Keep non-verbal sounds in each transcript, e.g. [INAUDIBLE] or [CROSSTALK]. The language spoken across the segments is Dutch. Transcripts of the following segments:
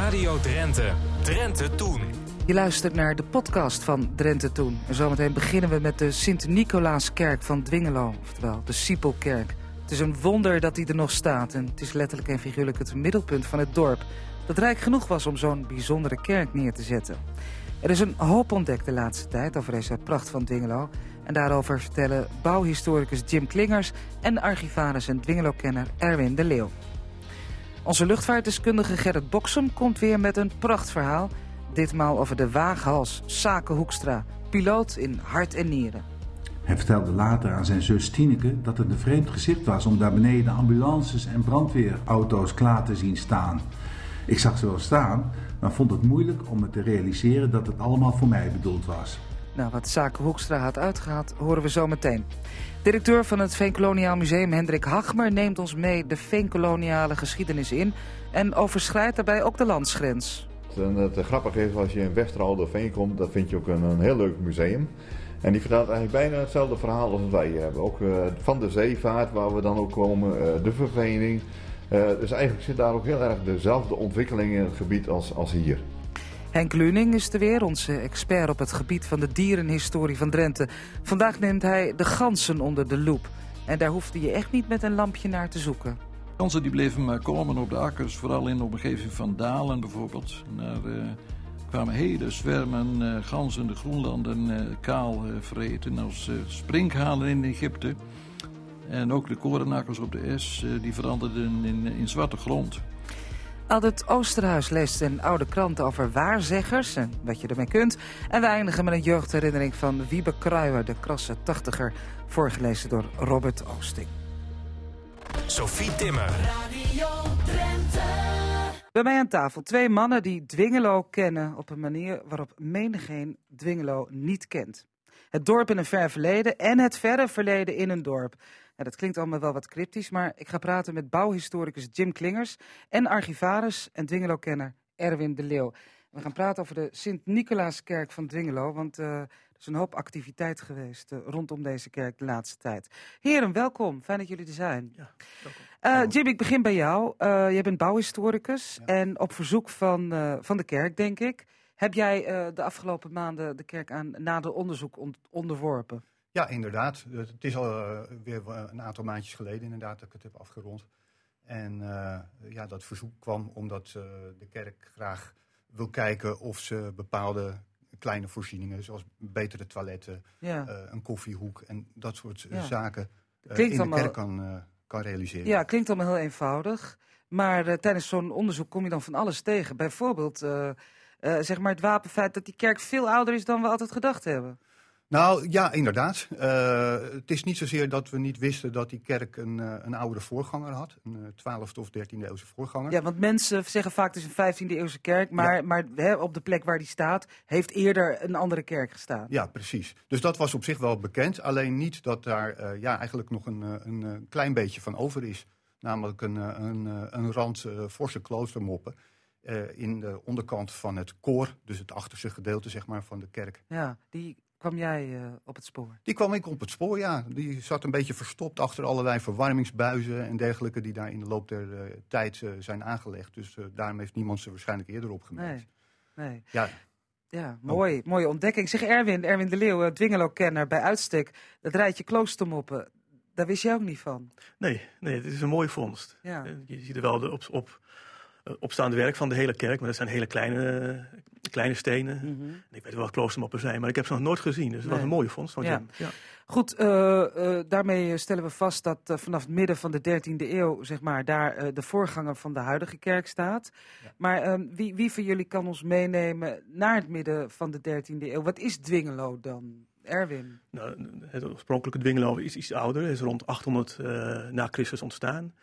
Radio Drenthe. Drenthe Toen. Je luistert naar de podcast van Drenthe Toen. En zometeen beginnen we met de Sint-Nicolaaskerk van Dwingelo, oftewel de Siepelkerk. Het is een wonder dat die er nog staat en het is letterlijk en figuurlijk het middelpunt van het dorp. Dat rijk genoeg was om zo'n bijzondere kerk neer te zetten. Er is een hoop ontdekt de laatste tijd over deze pracht van Dwingelo. En daarover vertellen bouwhistoricus Jim Klingers en archivaris en Dwingelo-kenner Erwin de Leeuw. Onze luchtvaartdeskundige Gerrit Boksem komt weer met een prachtverhaal. Ditmaal over de waaghals Sake Hoekstra, piloot in hart en nieren. Hij vertelde later aan zijn zus Tineke dat het een vreemd gezicht was om daar beneden ambulances en brandweerauto's klaar te zien staan. Ik zag ze wel staan, maar vond het moeilijk om me te realiseren dat het allemaal voor mij bedoeld was. Nou, wat Zaken Hoekstra had uitgehaald, horen we zo meteen. Directeur van het Veenkoloniaal Museum Hendrik Hagmer neemt ons mee de veenkoloniale geschiedenis in en overschrijdt daarbij ook de landsgrens. En het grappige is, als je in Westerhalde Veen komt, dan vind je ook een, een heel leuk museum. En die vertelt eigenlijk bijna hetzelfde verhaal als wij hebben. Ook uh, van de zeevaart, waar we dan ook komen, uh, de vervening. Uh, dus eigenlijk zit daar ook heel erg dezelfde ontwikkeling in het gebied als, als hier. Henk Luning is er weer, onze expert op het gebied van de dierenhistorie van Drenthe. Vandaag neemt hij de ganzen onder de loep. En daar hoefde je echt niet met een lampje naar te zoeken. Ganzen die bleven maar komen op de akkers, vooral in de omgeving van Dalen bijvoorbeeld. Daar uh, kwamen hele zwermen uh, ganzen de groenlanden kaal vreten als springhalen in Egypte. En ook de korenakkers op de S, die veranderden in, in zwarte grond. Altijd Oosterhuis leest een oude krant over waarzeggers en wat je ermee kunt. En we eindigen met een jeugdherinnering van Wiebe Kruijer, de krasse tachtiger, voorgelezen door Robert Oosting. Sophie Timmer. Radio Bij mij aan tafel twee mannen die Dwingelo kennen op een manier waarop menigeen Dwingelo niet kent. Het dorp in een ver verleden en het verre verleden in een dorp. Ja, dat klinkt allemaal wel wat cryptisch, maar ik ga praten met bouwhistoricus Jim Klingers en archivaris en Dwingelo-kenner Erwin de Leeuw. We gaan praten over de Sint-Nicolaaskerk van Dwingelo, want uh, er is een hoop activiteit geweest uh, rondom deze kerk de laatste tijd. Heren, welkom. Fijn dat jullie er zijn. Ja, welkom. Uh, Jim, ik begin bij jou. jij bent bouwhistoricus ja. en op verzoek van, van de kerk, denk ik, heb jij de afgelopen maanden de kerk aan nader onderzoek onderworpen. Ja, inderdaad. Het is al uh, weer een aantal maandjes geleden inderdaad dat ik het heb afgerond. En uh, ja, dat verzoek kwam omdat uh, de kerk graag wil kijken of ze bepaalde kleine voorzieningen, zoals betere toiletten, ja. een koffiehoek en dat soort ja. zaken in de kerk kan, kan realiseren. Ja, klinkt allemaal heel eenvoudig. Maar tijdens zo'n onderzoek kom je dan van alles tegen. Bijvoorbeeld zeg maar het wapenfeit dat die kerk veel ouder is dan we altijd gedacht hebben. Nou ja, inderdaad. Uh, het is niet zozeer dat we niet wisten dat die kerk een, uh, een oudere voorganger had. Een 12e of 13e eeuwse voorganger. Ja, want mensen zeggen vaak het is een 15e eeuwse kerk. Maar, ja. maar hè, op de plek waar die staat heeft eerder een andere kerk gestaan. Ja, precies. Dus dat was op zich wel bekend. Alleen niet dat daar uh, ja, eigenlijk nog een, een klein beetje van over is. Namelijk een, een, een rand forse kloostermoppen. in de onderkant van het koor, dus het achterste gedeelte zeg maar, van de kerk. Ja, die kwam jij uh, op het spoor? Die kwam ik op het spoor, ja. Die zat een beetje verstopt achter allerlei verwarmingsbuizen en dergelijke... die daar in de loop der uh, tijd uh, zijn aangelegd. Dus daarom heeft niemand ze waarschijnlijk eerder opgemerkt. Nee, nee. Ja, ja, mooi, oh. mooie ontdekking. Zeg Erwin, Erwin de Leeuw, Dwingelo-kenner bij uitstek. Dat rijtje kloostermoppen, daar wist jij ook niet van? Nee, nee het is een mooie vondst. Ja. Je ziet er wel de, op, op opstaande werk van de hele kerk. Maar dat zijn hele kleine, kleine stenen. Mm -hmm. Ik weet wel wat kloostermoppen zijn, maar ik heb ze nog nooit gezien. Dus het was een mooie vondst van ja. ja. Goed, uh, uh, daarmee stellen we vast dat uh, vanaf het midden van de 13e eeuw, zeg maar, daar de voorganger van de huidige kerk staat. Ja. Maar ehm, wie, wie van jullie kan ons meenemen naar het midden van de 13e eeuw? Wat is Dwingelo dan? Erwin? Nou, het oorspronkelijke Dwingelo is iets ouder, is rond 800 na Christus ontstaan.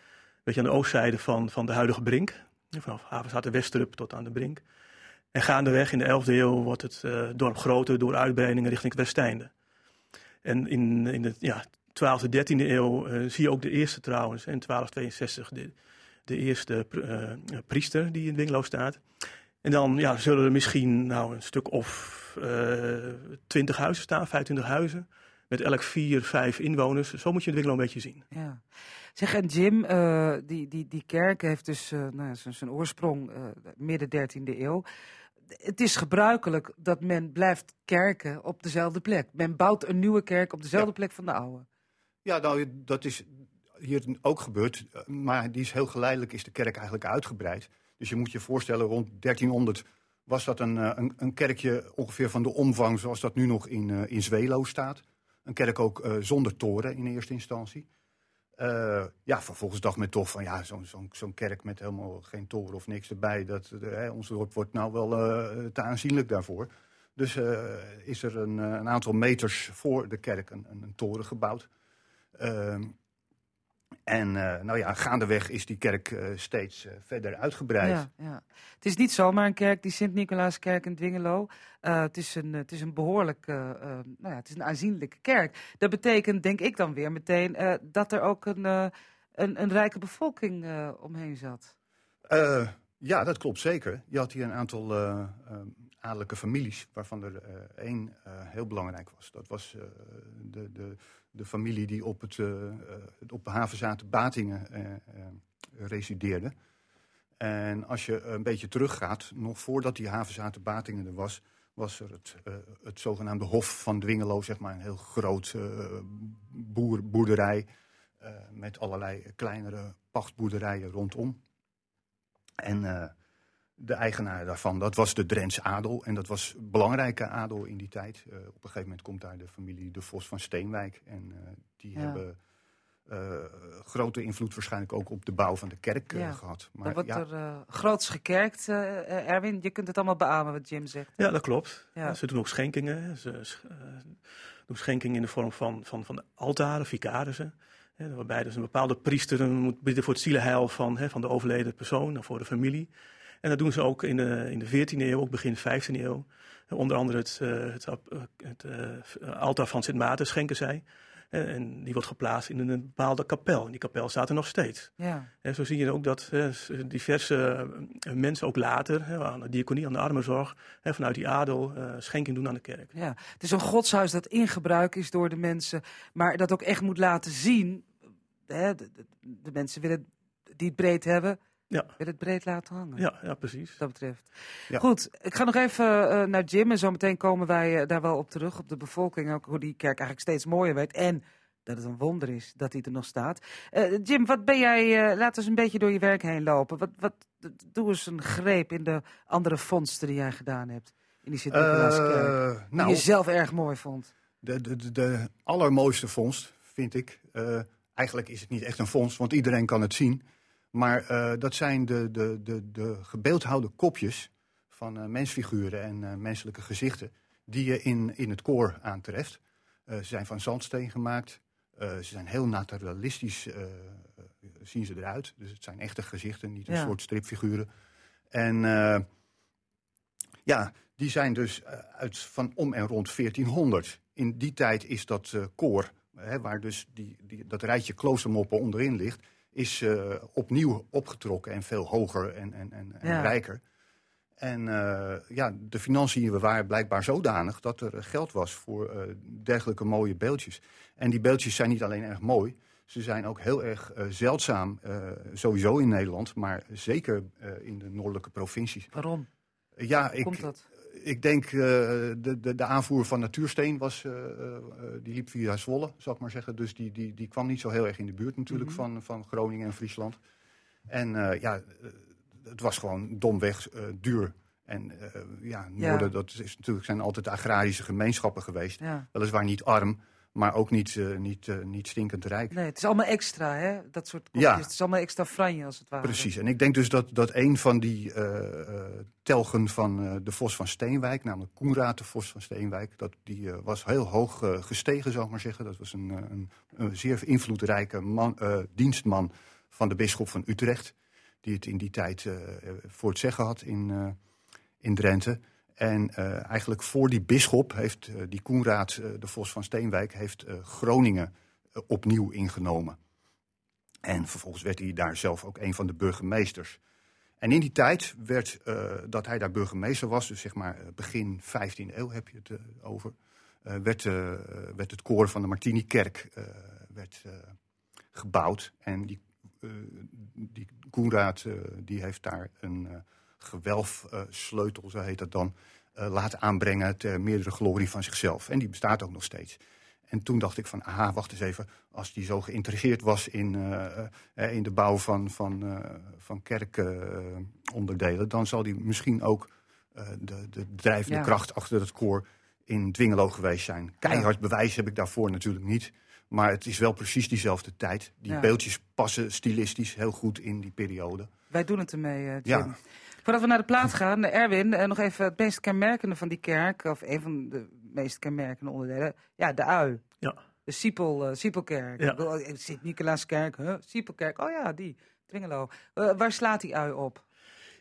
Weet je, aan de oostzijde van, van de huidige Brink. Vanaf Havenstad Westrup tot aan de Brink. En gaandeweg in de 11e eeuw wordt het uh, dorp groter door uitbreidingen richting het Westeinde. En in, in de ja, 12e, 13e eeuw uh, zie je ook de eerste trouwens, in 1262, de, de eerste uh, priester die in Winglo staat. En dan ja, zullen er misschien nou, een stuk of 20 huizen staan, 25 huizen. met elk vier, vijf inwoners. Zo moet je Dwingelo een beetje zien. Ja. Zeg, en Jim, uh, die, die, die kerk heeft dus uh, nou, zijn oorsprong uh, midden 13e eeuw. Het is gebruikelijk dat men blijft kerken op dezelfde plek. Men bouwt een nieuwe kerk op dezelfde ja. plek van de oude. Ja, nou, dat is hier ook gebeurd. Maar die is heel geleidelijk is de kerk eigenlijk uitgebreid. Dus je moet je voorstellen, rond 1300 was dat een, een, een kerkje ongeveer van de omvang zoals dat nu nog in, in Zwelo staat. Een kerk ook uh, zonder toren in eerste instantie. Uh, ja, vervolgens dacht men toch van ja, zo'n zo zo kerk met helemaal geen toren of niks erbij. Dat, uh, ons dorp wordt nou wel te aanzienlijk daarvoor. Dus is er een, een, aantal meters voor de kerk een, een, een toren gebouwd. En uh, nou ja, gaandeweg is die kerk uh, steeds uh, verder uitgebreid. Ja, ja. Het is niet zomaar een kerk, die Sint-Nicolaaskerk in Dwingelo. het, is een, het is een behoorlijk, nou ja, het is een aanzienlijke kerk. Dat betekent, denk ik dan weer meteen, dat er ook een, een, een, rijke bevolking omheen zat. ja, dat klopt zeker. Je had hier een aantal adellijke families, waarvan er één heel belangrijk was. Dat was de, de de familie die op, het, uh, op havenzaten Batingen uh, resideerde. En als je een beetje teruggaat, nog voordat die havenzaten Batingen er was, was er het, het zogenaamde Hof van Dwingelo, zeg maar een heel groot boer, boerderij met allerlei kleinere pachtboerderijen rondom. En de eigenaar daarvan, dat was de Drents adel. En dat was belangrijke adel in die tijd. Uh, op een gegeven moment komt daar de familie De Vos van Steenwijk. En uh, die ja. hebben uh, grote invloed waarschijnlijk ook op de bouw van de kerk ja. gehad. Maar, wordt ja. er groots gekerkt, Erwin. Je kunt het allemaal beamen wat Jim zegt. Ja, dat klopt. Ze doen ook schenkingen. Ze doen schenkingen in de vorm van, van, van altaren, vicarissen. waarbij dus een bepaalde priester moet bidden voor het zielenheil van, van de overleden persoon en voor de familie. En dat doen ze ook in de, in de 14e eeuw, ook begin 15e eeuw. Onder andere het, uh, het, uh, het uh, altaar van Sint Maarten schenken zij. En die wordt geplaatst in een bepaalde kapel. En die kapel staat er nog steeds. Ja. En zo zie je ook dat diverse mensen ook later, aan de diaconie, aan de armenzorg, vanuit die adel schenking doen aan de kerk. Ja, het is een godshuis dat in gebruik is door de mensen, maar dat ook echt moet laten zien. De mensen willen die het breed hebben, ja. Wil het breed laten hangen. Ja, ja precies. Wat dat betreft. Ja. Goed, ik ga nog even uh, naar Jim en zo meteen komen wij uh, daar wel op terug. Op de bevolking, ook hoe die kerk eigenlijk steeds mooier werd. En dat het een wonder is dat hij er nog staat. Uh, Jim, wat ben jij, laat eens een beetje door je werk heen lopen. Wat, wat, doe eens een greep in de andere vondsten die jij gedaan hebt. In die Sint-Nicolaaskerk. die nou, je zelf erg mooi vond. De, de, de, de allermooiste vondst, vind ik. eigenlijk is het niet echt een vondst, want iedereen kan het zien. Maar uh, dat zijn de, de, de, de gebeeldhouwde kopjes van uh, mensfiguren en uh, menselijke gezichten die je in, in het koor aantreft. ze zijn van zandsteen gemaakt. ze zijn heel naturalistisch, zien ze eruit. Dus het zijn echte gezichten, niet een ja. soort stripfiguren. En ja, die zijn dus uit van om en rond 1400. In die tijd is dat koor, hè, waar dus die, die, dat rijtje kloostermoppen onderin ligt is uh, opnieuw opgetrokken en veel hoger en, en, en, rijker. En uh, ja, de financiën waren blijkbaar zodanig dat er geld was voor dergelijke mooie beeldjes. En die beeldjes zijn niet alleen erg mooi, ze zijn ook heel erg zeldzaam, sowieso in Nederland, maar zeker in de noordelijke provincies. Waarom? Ja, ik, Komt dat? Ik denk uh, de, de, de aanvoer van natuursteen was, uh, uh, die liep via Zwolle, zal ik maar zeggen. Dus die, die, die kwam niet zo heel erg in de buurt natuurlijk mm -hmm. van, van Groningen en Friesland. En ja, het was gewoon domweg duur. En ja, Noorden, ja. dat is natuurlijk, zijn altijd agrarische gemeenschappen geweest. Ja. Weliswaar niet arm, maar ook niet, uh, niet, uh, niet stinkend rijk. Nee, het is allemaal extra, hè? Dat soort kopjes. Ja. Het is allemaal extra franje, als het ware. Precies. En ik denk dus dat, dat een van die uh, telgen van de Vos van Steenwijk, namelijk Koenraad de Vos van Steenwijk, dat, die was heel hoog gestegen, zou ik maar zeggen. Dat was een, een, een zeer invloedrijke man, dienstman van de bisschop van Utrecht, die het in die tijd voor het zeggen had in, in Drenthe. En uh, eigenlijk voor die bisschop heeft uh, die Koenraad, uh, de Vos van Steenwijk, heeft Groningen opnieuw ingenomen. En vervolgens werd hij daar zelf ook een van de burgemeesters. En in die tijd werd, dat hij daar burgemeester was, dus zeg maar begin 15e eeuw heb je het over, werd, werd het koor van de Martini-kerk werd, gebouwd. En die, die Koenraad die heeft daar een gewelfsleutel, zo heet dat dan, laten aanbrengen ter meerdere glorie van zichzelf. En die bestaat ook nog steeds. En toen dacht ik van, aha, wacht eens even. Als die zo geïnteresseerd was in, uh, in de bouw van, van, uh, van dan zal die misschien ook de, de drijvende kracht achter het koor in Dwingelo geweest zijn. Keihard bewijs heb ik daarvoor natuurlijk niet. Maar het is wel precies diezelfde tijd. Die beeldjes passen stilistisch heel goed in die periode. Wij doen het ermee, Jim. Ja. Voordat we naar de plaats gaan, Erwin, nog even het meest kenmerkende van die kerk... of een van de meest kenmerkende onderdelen. Ja, de ui. Ja. De Siepel, uh, Siepelkerk. Ja. Eh, Sint-Nicolaaskerk, huh? Siepelkerk. Oh ja, die. Twingelo. Uh, waar slaat die ui op?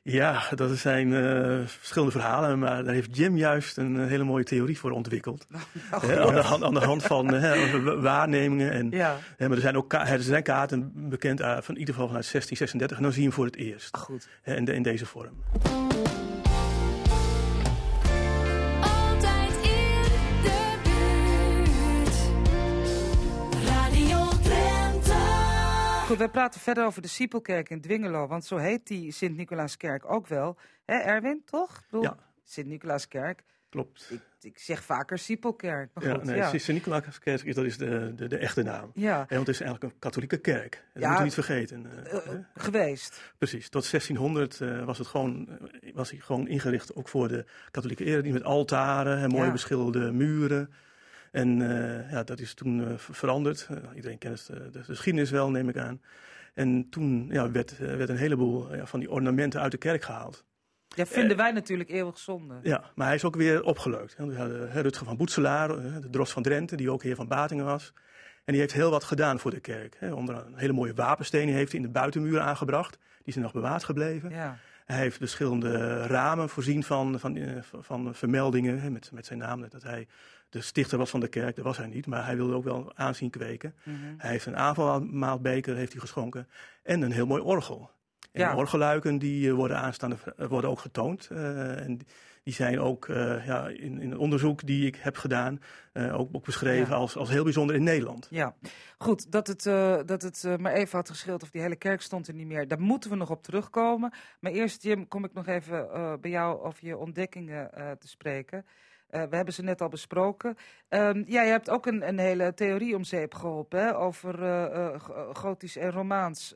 Ja, dat zijn uh, verschillende verhalen, maar daar heeft Jim juist een hele mooie theorie voor ontwikkeld. [LAUGHS] Oh, aan, de hand, aan, de hand, van [LAUGHS] waarnemingen. En, ja. maar er zijn ook er zijn kaarten bekend, van in ieder geval vanuit 1636, en dan zie je hem voor het eerst. Goed. in, de, in deze vorm. Goed, wij praten verder over de Siepelkerk in Dwingelo, want zo heet die Sint-Nicolaaskerk ook wel. Hè, Erwin, toch? Bedoel, ja. Sint-Nicolaaskerk. Klopt. Ik, ik, zeg vaker Siepelkerk. Maar goed, ja, nee, ja. Sint-Nicolaaskerk dat is de, de, de, echte naam. Ja. want het is eigenlijk een katholieke kerk. Dat ja, moet je niet vergeten. Uh, uh, geweest. Precies. Tot 1600 uh, was, het gewoon, was hij gewoon ingericht ook voor de katholieke eredienst met altaren en mooie beschilderde muren. En uh, ja, dat is toen uh, veranderd. Uh, iedereen kent de, de, geschiedenis wel, neem ik aan. En toen ja, werd, werd een heleboel van die ornamenten uit de kerk gehaald. Ja, vinden wij natuurlijk eeuwig zonde. Ja, maar hij is ook weer opgeleukt. We hadden Rutger van Boetselaar, de drost van Drenthe, die ook heer van Batingen was. En die heeft heel wat gedaan voor de kerk. Onder een hele mooie wapenstenen heeft hij in de buitenmuur aangebracht. Die zijn nog bewaard gebleven. Ja. Hij heeft verschillende ramen voorzien van, van, van, van vermeldingen met, met zijn naam. Dat hij de stichter was van de kerk, dat was hij niet, maar hij wilde ook wel aanzien kweken. Mhm. Hij heeft een avondmaalbeker heeft hij geschonken en een heel mooi orgel. En ja. orgeluiken die eh, worden aanstaande eh, worden ook getoond. Uh, en die zijn ook uh, ja, in, in onderzoek die ik heb gedaan, uh, ook, ook, beschreven als, als heel bijzonder in Nederland. Ja, goed, dat het, uh, dat het maar even had geschild of die hele kerk stond er niet meer. Daar moeten we nog op terugkomen. Maar eerst, Jim, kom ik nog even bij jou over je ontdekkingen te spreken. Uh, we hebben ze net al besproken. Um, ja, je hebt ook een, een hele theorie om zeep geholpen hè, over uh, uh, gotisch en romaans.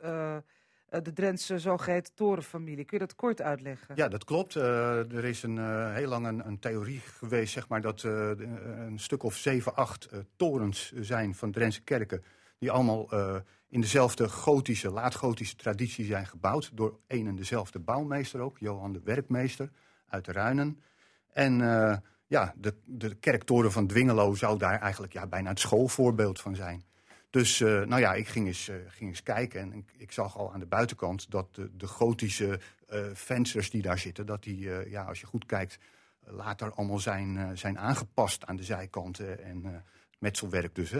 De Drentse zogeheten torenfamilie. Kun je dat kort uitleggen? Ja, dat klopt. er is een, heel lang een, een, theorie geweest, zeg maar, dat een stuk of zeven, acht torens zijn van Drentse kerken. Die allemaal in dezelfde gotische, laat-gotische traditie zijn gebouwd. Door een en dezelfde bouwmeester ook, Johan de Werkmeester uit de Ruinen. En ja, de, de kerktoren van Dwingelo zou daar eigenlijk ja, bijna het schoolvoorbeeld van zijn. Dus uh, nou ja, ik ging eens, uh, ging eens kijken en ik, zag al aan de buitenkant dat de, de gotische uh, vensters die daar zitten, dat die, ja, als je goed kijkt, later allemaal zijn, zijn aangepast aan de zijkanten en metselwerk dus.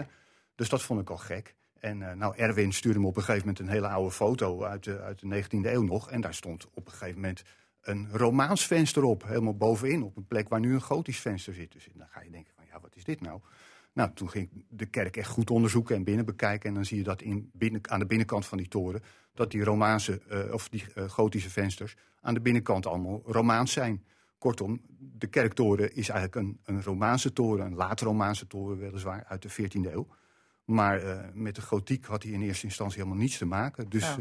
Dus dat vond ik al gek. En nou, Erwin stuurde me op een gegeven moment een hele oude foto uit de, uit de 19e eeuw nog. En daar stond op een gegeven moment een Romaans venster op, helemaal bovenin, op een plek waar nu een gotisch venster zit. Dus dan ga je denken van, ja, wat is dit nou? Nou, toen ging ik de kerk echt goed onderzoeken en binnen bekijken. En dan zie je dat in binnen, aan de binnenkant van die toren, dat die Romaanse, uh, of die uh, gotische vensters aan de binnenkant allemaal Romaans zijn. Kortom, de kerktoren is eigenlijk een, een Romaanse toren, een laat Romaanse toren weliswaar, uit de 14e eeuw. Maar uh, met de gotiek had hij in eerste instantie helemaal niets te maken. Dus ja.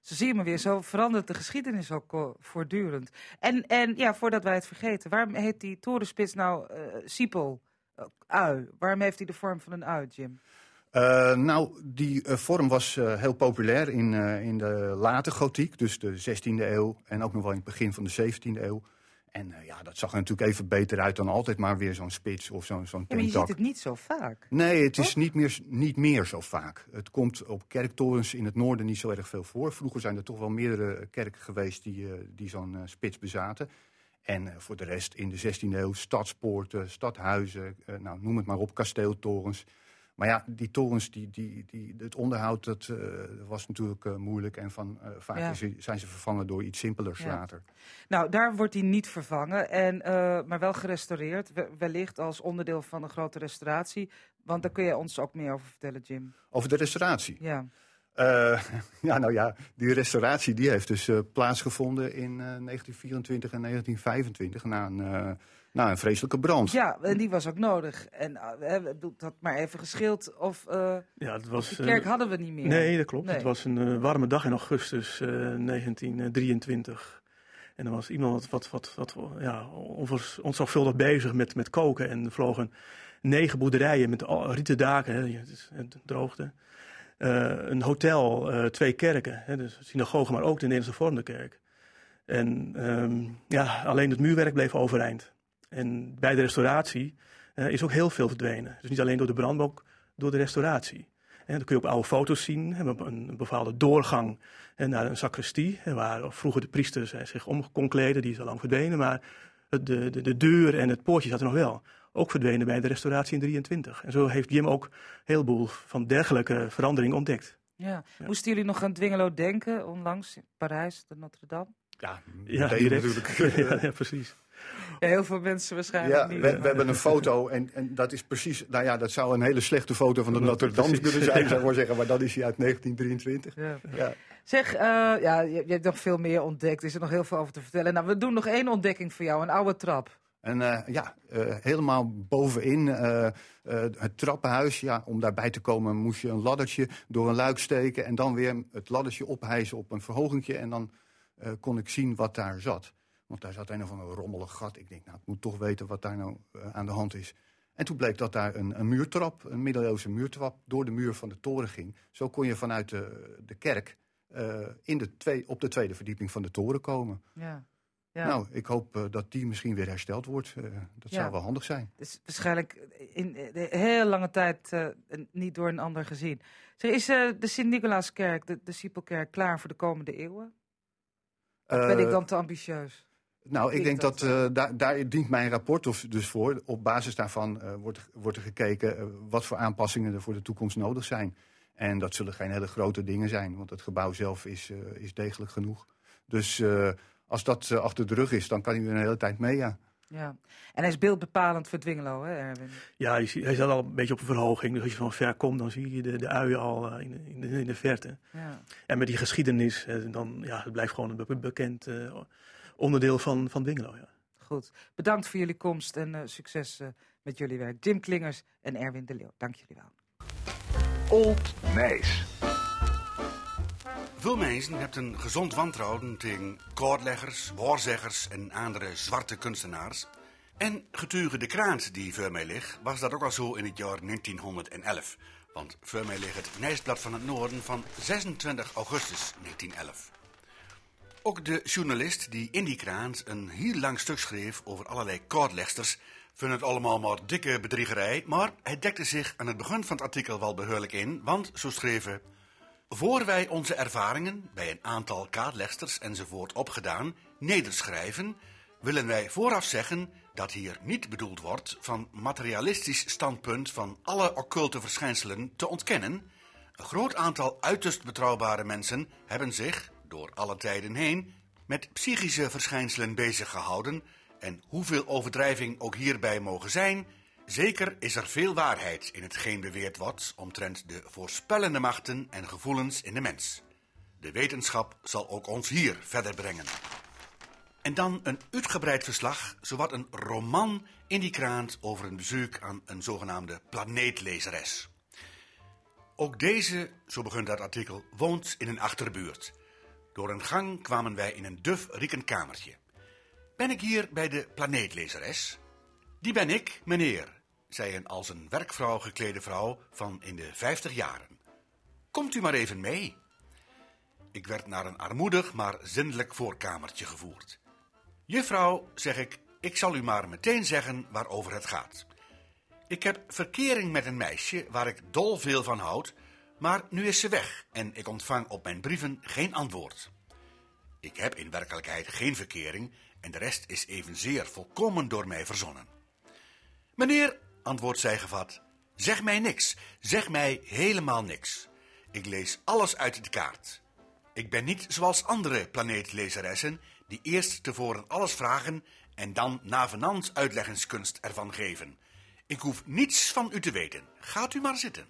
Zo zie je maar weer, zo verandert de geschiedenis ook voortdurend. En, en ja, voordat wij het vergeten, waarom heet die torenspits nou Siepel, ui? Waarom heeft hij de vorm van een ui, Jim? nou, die vorm was heel populair in, in de late gotiek, dus de 16e eeuw en ook nog wel in het begin van de 17e eeuw. En ja, dat zag er natuurlijk even beter uit dan altijd maar weer zo'n spits of zo'n zo'n ja, Maar je ziet het niet zo vaak. Nee, het is niet meer, niet meer zo vaak. Het komt op kerktorens in het noorden niet zo erg veel voor. Vroeger zijn er toch wel meerdere kerken geweest die, die zo'n spits bezaten. En voor de rest in de 16e eeuw stadspoorten, stadhuizen, nou, noem het maar op, kasteeltorens. Maar ja, die torens, die, die, die, het onderhoud, dat eh, was natuurlijk eh, moeilijk. En van, eh, vaak Ja. is- zijn ze vervangen door iets simpelers Ja. later. Nou, daar wordt hij niet vervangen, en, eh, maar wel gerestaureerd. we- wellicht als onderdeel van een grote restauratie. Want daar kun je ons ook meer over vertellen, Jim. Over de restauratie. Ja, Eh, [LAUGHS] ja, nou ja, die restauratie die heeft dus eh, plaatsgevonden in eh, 1924 en 1925 na een, eh, na een vreselijke brand. ja en die was ook nodig. En eh, dat maar even geschild. Of eh, Ja, het was, de kerk eh, hadden we niet meer. Nee, dat klopt. Nee. Het was een eh, warme dag in augustus eh, 1923. En er was iemand wat, wat, wat, wat ja, onzorgvuldig bezig met, met koken. En er vlogen negen boerderijen met rieten daken, hè, het, het droogte. Eh, een hotel, eh, twee kerken, hè, dus synagoge, maar ook de Nederlandse vormde kerk. En ehm, ja, alleen het muurwerk bleef overeind. En bij de restauratie eh, is ook heel veel verdwenen. Dus niet alleen door de brand, maar ook door de restauratie. En dat kun je op oude foto's zien, hè, een, bepaalde doorgang naar een sacristie, waar vroeger de priesters zich om kon kleden, die is al lang verdwenen, maar de, de, de deur en het poortje zat er nog wel. Ook verdwenen bij de restauratie in 23. En zo heeft Jim ook een heleboel van dergelijke veranderingen ontdekt. Ja. Moesten jullie nog aan Dwingelo denken onlangs in Parijs, de Notre Dame? Ja, Ja, direct. natuurlijk. [LAUGHS] ja, ja, precies. Ja, heel veel mensen waarschijnlijk Ja, niet. we, we hebben een foto en, en dat is precies, nou ja, dat zou een hele slechte foto van de Notre Dame kunnen zijn, zou ik maar zeggen, maar dan is hij uit 1923. Ja. Ja. Zeg, eh, ja, je, je hebt nog veel meer ontdekt. Er is er nog heel veel over te vertellen. Nou, we doen nog één ontdekking voor jou, een oude trap. En eh, ja, eh, helemaal bovenin eh, het trappenhuis, ja, om daarbij te komen moest je een laddertje door een luik steken en dan weer het laddertje ophijzen op een verhogingje en dan kon ik zien wat daar zat. Want daar zat een of ander rommelig gat. Ik denk, nou, ik moet toch weten wat daar nou aan de hand is. En toen bleek dat daar een, een muurtrap, een middeleeuwse muurtrap, door de muur van de toren ging. Zo kon je vanuit de, de kerk in de twee, op de tweede verdieping van de toren komen. Ja. Ja. Nou, ik hoop eh, dat die misschien weer hersteld wordt. Eh, dat Ja. zou wel handig zijn. Het is waarschijnlijk in de heel lange tijd eh, niet door een ander gezien. Zeg, is eh, de Sint-Nicolaaskerk, de, de Siepelkerk, klaar voor de komende eeuwen? Of ben Eh, ik dan te ambitieus? Nou, ik denk dat, dat, eh, daar, daar dient mijn rapport dus- dus voor. Op basis daarvan eh, wordt, wordt er gekeken eh, wat voor aanpassingen er voor de toekomst nodig zijn. En dat zullen geen hele grote dingen zijn, want het gebouw zelf is, eh, is degelijk genoeg. Dus eh, als dat eh, achter de rug is, dan kan hij weer een hele tijd mee, ja. Ja. En hij is beeldbepalend voor Dwingelo, hè, Erwin? Ja, je ziet- hij zat al een beetje op een verhoging. Dus als je van ver komt, dan zie je de, de uien al eh, in, de, in, de, in de verte. Ja. En met die geschiedenis, eh, dan, ja, het blijft gewoon een be- bekend eh, onderdeel van, van Dwingelo. Ja. Goed. Bedankt voor jullie komst en eh, succes eh, met jullie werk. Jim Klingers en Erwin de Leeuw. Dank jullie wel. Old Nijs. Veel mensen hebben een gezond wantrouwen tegen koordleggers, woorzeggers en andere zwarte kunstenaars. En getuige de kraant die voor mij ligt, was dat ook al zo in het jaar 1911. Want voor mij ligt het Nijsblad van het Noorden van 26 augustus 1911. Ook de journalist die in die krant een heel lang stuk schreef over allerlei koordlegsters, vindt het allemaal maar dikke bedriegerij, maar hij dekte zich aan het begin van het artikel wel behoorlijk in, want zo schreven... Voor wij onze ervaringen bij een aantal kaartlegsters enzovoort opgedaan nederschrijven, willen wij vooraf zeggen dat hier niet bedoeld wordt van materialistisch standpunt van alle occulte verschijnselen te ontkennen. Een groot aantal uiterst betrouwbare mensen hebben zich, door alle tijden heen, met psychische verschijnselen bezig gehouden en hoeveel overdrijving ook hierbij mogen zijn, Zeker is er veel waarheid in hetgeen beweerd wordt omtrent de voorspellende machten en gevoelens in de mens. De wetenschap zal ook ons hier verder brengen. En dan een uitgebreid verslag, zowat een roman in die krant over een bezoek aan een zogenaamde planeetlezeres. Ook deze, zo begint dat artikel, woont in een achterbuurt. Door een gang kwamen wij in een duf riekend kamertje. Ben ik hier bij de planeetlezeres? Die ben ik, meneer, zei een als een werkvrouw geklede vrouw van in de vijftig jaren. Komt u maar even mee. Ik werd naar een armoedig, maar zindelijk voorkamertje gevoerd. Juffrouw, zeg ik, ik zal u maar meteen zeggen waarover het gaat. Ik heb verkering met een meisje waar ik dol veel van houd, maar nu is ze weg en ik ontvang op mijn brieven geen antwoord. Ik heb in werkelijkheid geen verkering en de rest is evenzeer volkomen door mij verzonnen. Meneer, antwoordt zij gevat, Zeg mij niks. Zeg mij helemaal niks. Ik lees alles uit de kaart. Ik ben niet zoals andere planeetlezeressen die eerst tevoren alles vragen en dan navenant uitleggingskunst ervan geven. Ik hoef niets van u te weten. Gaat u maar zitten.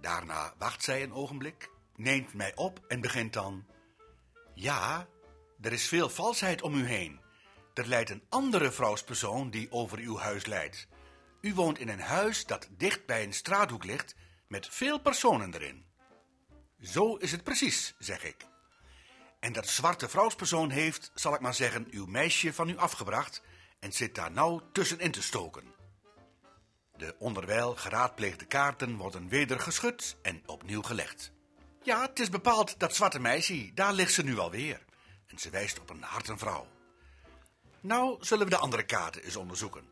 Daarna wacht zij een ogenblik, neemt mij op en begint dan. Ja, er is veel valsheid om u heen. Er leidt een andere vrouwspersoon die over uw huis leidt. U woont in een huis dat dicht bij een straathoek ligt met veel personen erin. Zo is het precies, zeg ik. En dat zwarte vrouwspersoon heeft, zal ik maar zeggen, uw meisje van u afgebracht en zit daar nou tussenin te stoken. De onderwijl geraadpleegde kaarten worden weder geschud en opnieuw gelegd. Ja, het is bepaald dat zwarte meisje, daar ligt ze nu alweer. En ze wijst op een hartenvrouw. Nou zullen we de andere kaarten eens onderzoeken.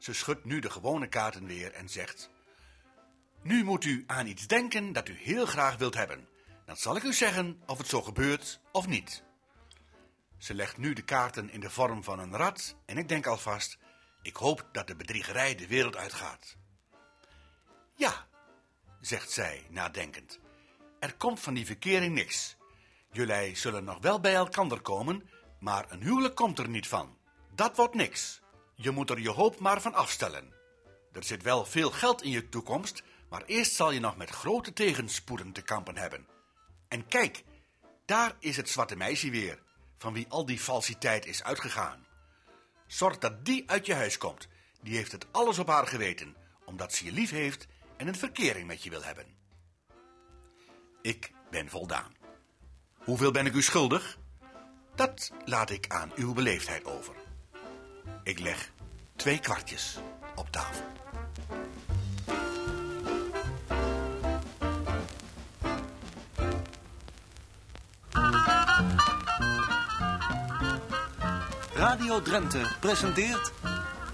Ze schudt nu de gewone kaarten weer en zegt... Nu moet u aan iets denken dat u heel graag wilt hebben. Dan zal ik u zeggen of het zo gebeurt of niet. Ze legt nu de kaarten in de vorm van een rat en ik denk alvast... Ik hoop dat de bedriegerij de wereld uitgaat. Ja, zegt zij nadenkend. Er komt van die verkering niks. Jullie zullen nog wel bij elkander komen, maar een huwelijk komt er niet van. Dat wordt niks. Je moet er je hoop maar van afstellen. Er zit wel veel geld in je toekomst, maar eerst zal je nog met grote tegenspoeden te kampen hebben. En kijk, daar is het zwarte meisje weer, van wie al die falsiteit is uitgegaan. Zorg dat die uit je huis komt. Die heeft het alles op haar geweten, omdat ze je lief heeft en een verkering met je wil hebben. Ik ben voldaan. Hoeveel ben ik u schuldig? Dat laat ik aan uw beleefdheid over. Ik leg twee kwartjes op tafel. Radio Drenthe presenteert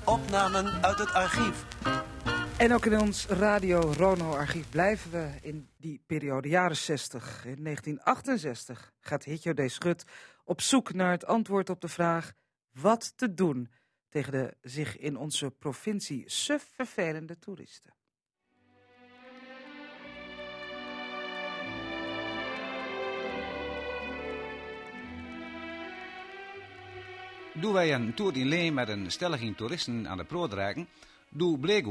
opnamen uit het archief. En ook in ons Radio Rono-archief blijven we in die periode, jaren 60. In 1968 gaat Hitjo D. Schut op zoek naar het antwoord op de vraag... wat te doen tegen de zich in onze provincie suf vervelende toeristen. Doen wij een tour in Leen met een stelliging toeristen aan de prood raken, doe bleek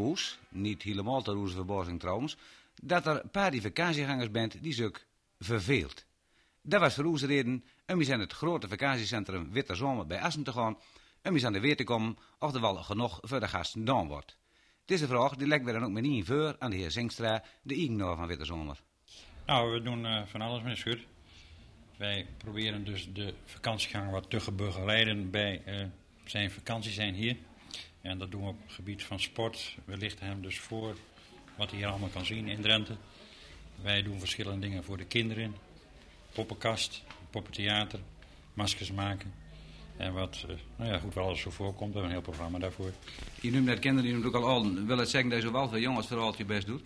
niet helemaal ter onze verbazing trouwens, dat er een paar die vakantiegangers bent die zich verveelt. Dat was voor reden om eens aan het grote vakantiecentrum Witte Zomer bij Assen te gaan, om eens aan de weer te komen of er wel genoeg voor de gasten gedaan wordt. Deze vraag die leggen we dan ook meteen voor aan de heer Zingstra, de eigenaar van Witte Zomer. Nou, we doen uh, van alles met Schut. Wij proberen dus de vakantiegang wat te begeleiden bij uh, zijn vakantie zijn hier. En dat doen we op het gebied van sport. We lichten hem dus voor wat hij hier allemaal kan zien in Drenthe. Wij doen verschillende dingen voor de kinderen. Poppenkast, poppentheater, maskers maken. En wat, uh, nou ja, goed, wel alles zo voorkomt. We hebben een heel programma daarvoor. Je noemt net kinderen, je noemt ook al al. Wil het zeggen dat je zowel veel jongens vooral je best doet?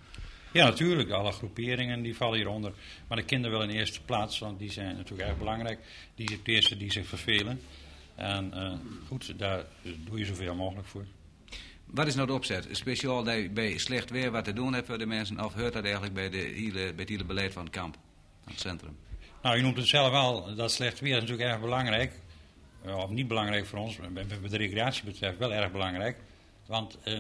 Ja, natuurlijk. Alle groeperingen die vallen hieronder. Maar de kinderen wel in eerste plaats, want die zijn natuurlijk erg belangrijk. Die zijn het eerste die zich vervelen. En uh, goed, daar doe je zoveel mogelijk voor. Wat is nou de opzet? Speciaal bij slecht weer wat te doen hebt voor de mensen? Of hoort dat eigenlijk bij, de hele, bij het hele beleid van het kamp, van het centrum? Nou, je noemt het zelf al. Dat slecht weer is natuurlijk erg belangrijk. Of niet belangrijk voor ons, wat de recreatie betreft wel erg belangrijk. Want uh,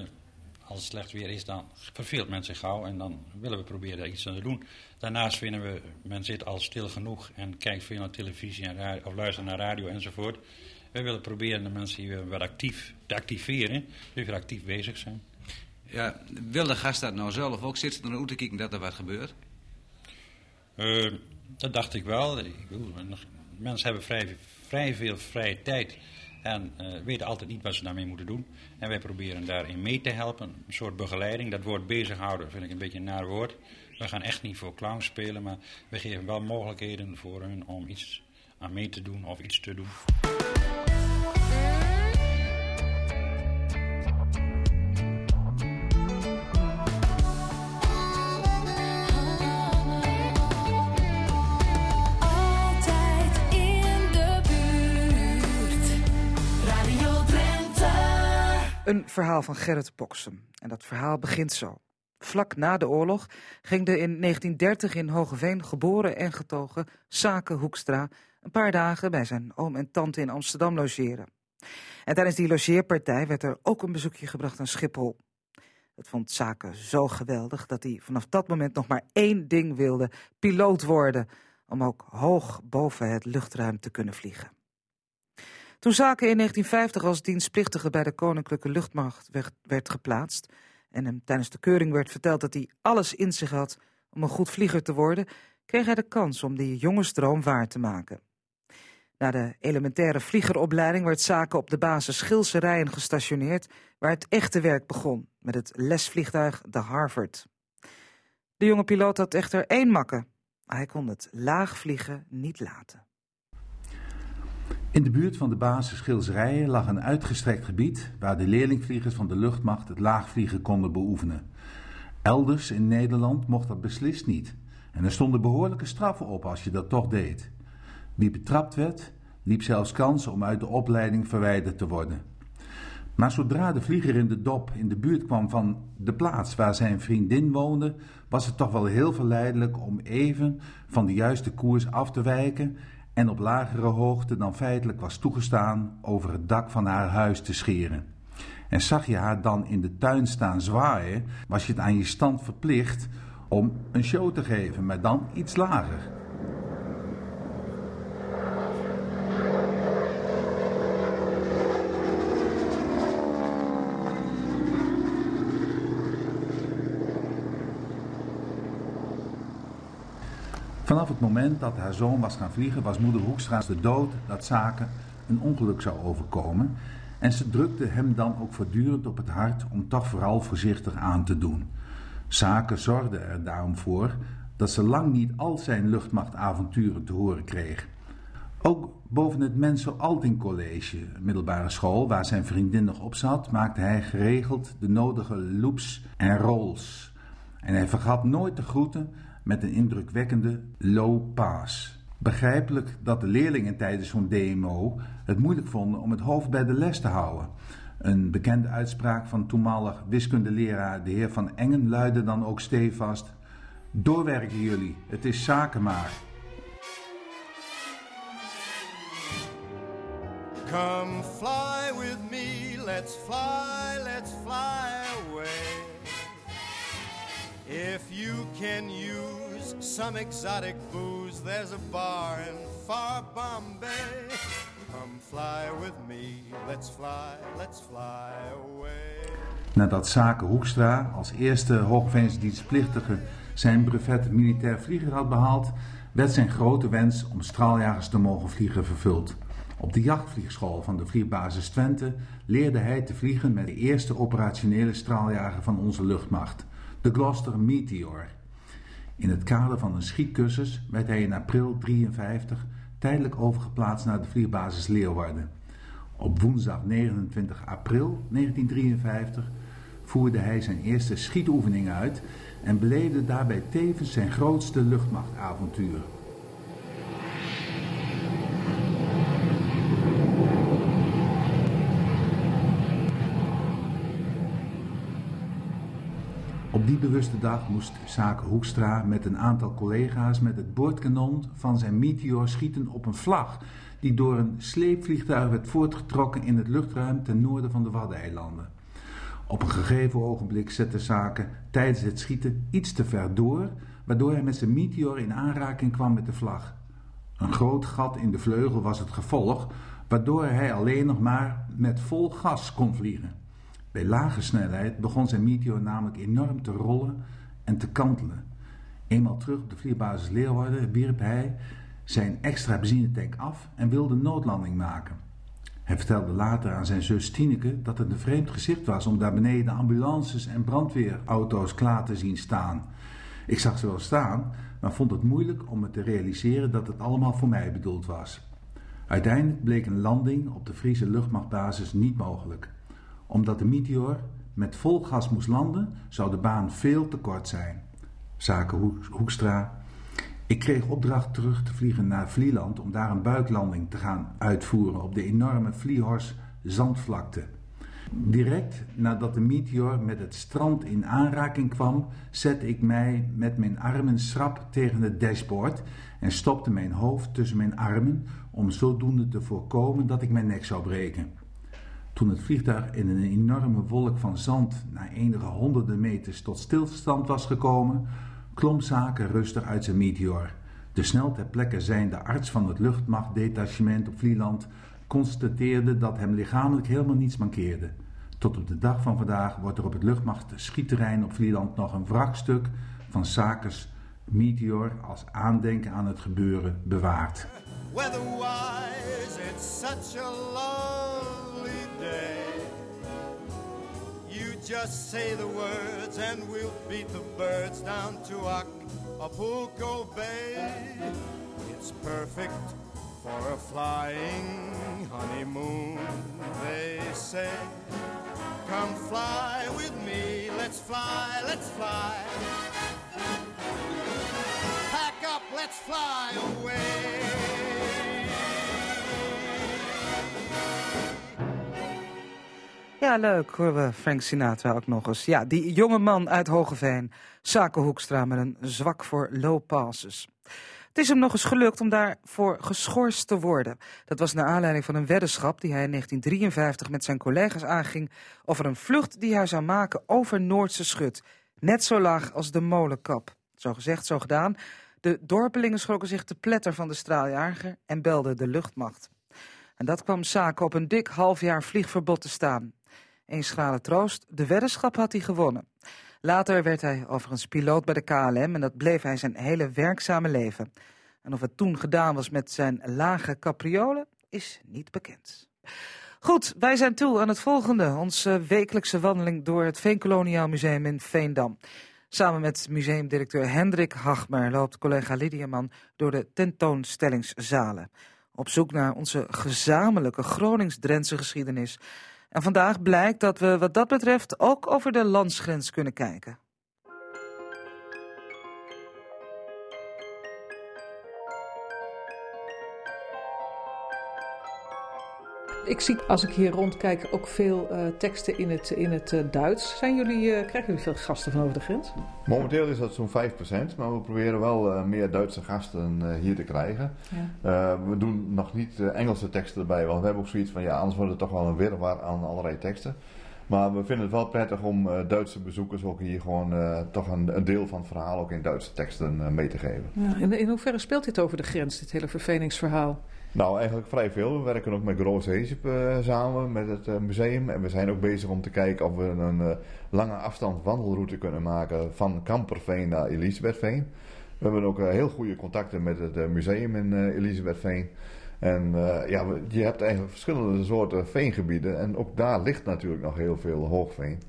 als het slecht weer is, dan verveelt men zich gauw en dan willen we proberen daar iets aan te doen. Daarnaast vinden we, men zit al stil genoeg en kijkt veel naar televisie en radio, of luistert naar radio enzovoort. We willen proberen de mensen hier wat actief te activeren, dus weer actief bezig zijn. Ja, wil de gast dat nou zelf ook? Zit ze er te kijken dat er wat gebeurt? Uh, dat dacht ik wel. Ik bedoel, mensen hebben vrij, vrij veel vrije tijd en uh, weten altijd niet wat ze daarmee moeten doen. En wij proberen daarin mee te helpen. Een soort begeleiding. Dat woord bezighouden vind ik een beetje een naar woord. We gaan echt niet voor clown spelen, maar we geven wel mogelijkheden voor hun om iets aan mee te doen of iets te doen. Een verhaal van Gerrit Boksem. En dat verhaal begint zo. Vlak na de oorlog ging de in 1930 in Hogeveen geboren en getogen Sake Hoekstra een paar dagen bij zijn oom en tante in Amsterdam logeren. En tijdens die logeerpartij werd er ook een bezoekje gebracht aan Schiphol. Dat vond Sake zo geweldig dat hij vanaf dat moment nog maar één ding wilde: piloot worden. Om ook hoog boven het luchtruim te kunnen vliegen. Toen Zaken in 1950 als dienstplichtige bij de Koninklijke Luchtmacht werd, werd geplaatst en hem tijdens de keuring werd verteld dat hij alles in zich had om een goed vlieger te worden, kreeg hij de kans om die jonge stroom waar te maken. Na de elementaire vliegeropleiding werd Zaken op de basis Schilse gestationeerd, waar het echte werk begon, met het lesvliegtuig de Harvard. De jonge piloot had echter één makke. Hij kon het laag vliegen niet laten. In de buurt van de basis Schilserijen lag een uitgestrekt gebied waar de leerlingvliegers van de luchtmacht het laagvliegen konden beoefenen. Elders in Nederland mocht dat beslist niet. En er stonden behoorlijke straffen op als je dat toch deed. Wie betrapt werd, liep zelfs kans om uit de opleiding verwijderd te worden. Maar zodra de vlieger in de dop in de buurt kwam van de plaats waar zijn vriendin woonde, was het toch wel heel verleidelijk om even van de juiste koers af te wijken en op lagere hoogte dan feitelijk was toegestaan over het dak van haar huis te scheren. En zag je haar dan in de tuin staan zwaaien, was je het aan je stand verplicht om een show te geven, maar dan iets lager. Vanaf het moment dat haar zoon was gaan vliegen, was moeder Hoekstra de dood dat Zaken een ongeluk zou overkomen. En ze drukte hem dan ook voortdurend op het hart om toch vooral voorzichtig aan te doen. Zaken zorgde er daarom voor dat ze lang niet al zijn luchtmachtavonturen te horen kreeg. Ook boven het Menso Alting College, middelbare school, waar zijn vriendin nog op zat, maakte hij geregeld de nodige loops en rolls. En hij vergat nooit te groeten met een indrukwekkende low pass. Begrijpelijk dat de leerlingen tijdens zo'n demo het moeilijk vonden om het hoofd bij de les te houden. Een bekende uitspraak van toenmalig wiskundeleraar de heer Van Engen luidde dan ook stevast: Doorwerken jullie, het is zaken maar. Come fly with me, let's fly, let's fly away. If you can use some exotic booze, there's a bar in far Bombay. Come fly with me, let's fly, let's fly away. Nadat Zaken Hoekstra als eerste Hoogveense dienstplichtige zijn brevet militair vlieger had behaald, werd zijn grote wens om straaljagers te mogen vliegen vervuld. Op de jachtvliegschool van de vliegbasis Twente leerde hij te vliegen met de eerste operationele straaljager van onze luchtmacht de Gloucester Meteor. In het kader van een schietcursus werd hij in april 1953 tijdelijk overgeplaatst naar de vliegbasis Leeuwarden. Op woensdag 29 april 1953 voerde hij zijn eerste schietoefening uit en beleefde daarbij tevens zijn grootste luchtmachtavontuur. Die bewuste dag moest Zaak Hoekstra met een aantal collega's met het boordkanon van zijn Meteor schieten op een vlag die door een sleepvliegtuig werd voortgetrokken in het luchtruim ten noorden van de Waddeneilanden. Op een gegeven ogenblik zette Zaken tijdens het schieten iets te ver door, waardoor hij met zijn Meteor in aanraking kwam met de vlag. Een groot gat in de vleugel was het gevolg, waardoor hij alleen nog maar met vol gas kon vliegen. Bij lage snelheid begon zijn Meteor namelijk enorm te rollen en te kantelen. Eenmaal terug op de vliegbasis Leeuwarden wierp hij zijn extra benzinetank af en wilde noodlanding maken. Hij vertelde later aan zijn zus Tineke dat het een vreemd gezicht was om daar beneden ambulances en brandweerauto's klaar te zien staan. Ik zag ze wel staan, maar vond het moeilijk om me te realiseren dat het allemaal voor mij bedoeld was. Uiteindelijk bleek een landing op de Friese luchtmachtbasis niet mogelijk omdat de Meteor met vol gas moest landen, zou de baan veel te kort zijn. Zaken Hoekstra. Ik kreeg opdracht terug te vliegen naar Vlieland om daar een buiklanding te gaan uitvoeren op de enorme Vliehors zandvlakte. Direct nadat de meteor met het strand in aanraking kwam, zette ik mij met mijn armen schrap tegen het dashboard en stopte mijn hoofd tussen mijn armen om zodoende te voorkomen dat ik mijn nek zou breken. Toen het vliegtuig in een enorme wolk van zand na enige honderden meters tot stilstand was gekomen, klom Zaken rustig uit zijn meteor. De snel ter plekke zijnde arts van het luchtmachtdetachement op Vlieland constateerde dat hem lichamelijk helemaal niets mankeerde. Tot op de dag van vandaag wordt er op het luchtmacht-schietterrein op Vlieland nog een wrakstuk van Sakers Meteor als aandenken aan het gebeuren bewaard. Weatherwise, it's such a You just say the words and we'll beat the birds down to Acapulco Bay. It's perfect for a flying honeymoon, they say. Come fly with me, let's fly, let's fly. Pack up, let's fly away. Ja, leuk horen we Frank Sinatra ook nog eens. Ja, die jonge man uit Hogeveen, Hoekstra met een zwak voor low passes. Het is hem nog eens gelukt om daarvoor geschorst te worden. Dat was naar aanleiding van een weddenschap die hij in 1953 met zijn collega's aanging over een vlucht die hij zou maken over Noordse Schut. Net zo laag als de molenkap. Zo gezegd, zo gedaan. De dorpelingen schrokken zich te pletter van de straaljager en belden de luchtmacht. En dat kwam zaken op een dik half jaar vliegverbod te staan. Een schrale troost, de weddenschap had hij gewonnen. Later werd hij overigens piloot bij de KLM en dat bleef hij zijn hele werkzame leven. En of het toen gedaan was met zijn lage capriolen, is niet bekend. Goed, wij zijn toe aan het volgende. Onze wekelijkse wandeling door het Veenkoloniaal Museum in Veendam. Samen met museumdirecteur Hendrik Hagmer loopt collega Lydiaman door de tentoonstellingszalen. Op zoek naar onze gezamenlijke Gronings-Drentse geschiedenis. En vandaag blijkt dat we wat dat betreft ook over de landsgrens kunnen kijken. Ik zie als ik hier rondkijk ook veel uh, teksten in het, in het uh, Duits. Zijn jullie, uh, krijgen jullie veel gasten van over de grens? Momenteel is dat zo'n 5%, maar we proberen wel meer Duitse gasten hier te krijgen. Ja. we doen nog niet Engelse teksten erbij, want we hebben ook zoiets van ja, anders wordt het toch wel een wirwar aan allerlei teksten. Maar we vinden het wel prettig om Duitse bezoekers ook hier gewoon toch een, een, deel van het verhaal ook in Duitse teksten mee te geven. Ja, in, in hoeverre speelt dit over de grens, dit hele verveningsverhaal? Nou, eigenlijk vrij veel. We werken ook met Groos Hezep uh, samen, met het uh, museum. En we zijn ook bezig om te kijken of we een uh, lange afstand wandelroute kunnen maken van Kamperveen naar Elisabethveen. We hebben ook heel goede contacten met het museum in Elisabethveen. En ja, je hebt eigenlijk verschillende soorten veengebieden. En ook daar ligt natuurlijk nog heel veel hoogveen.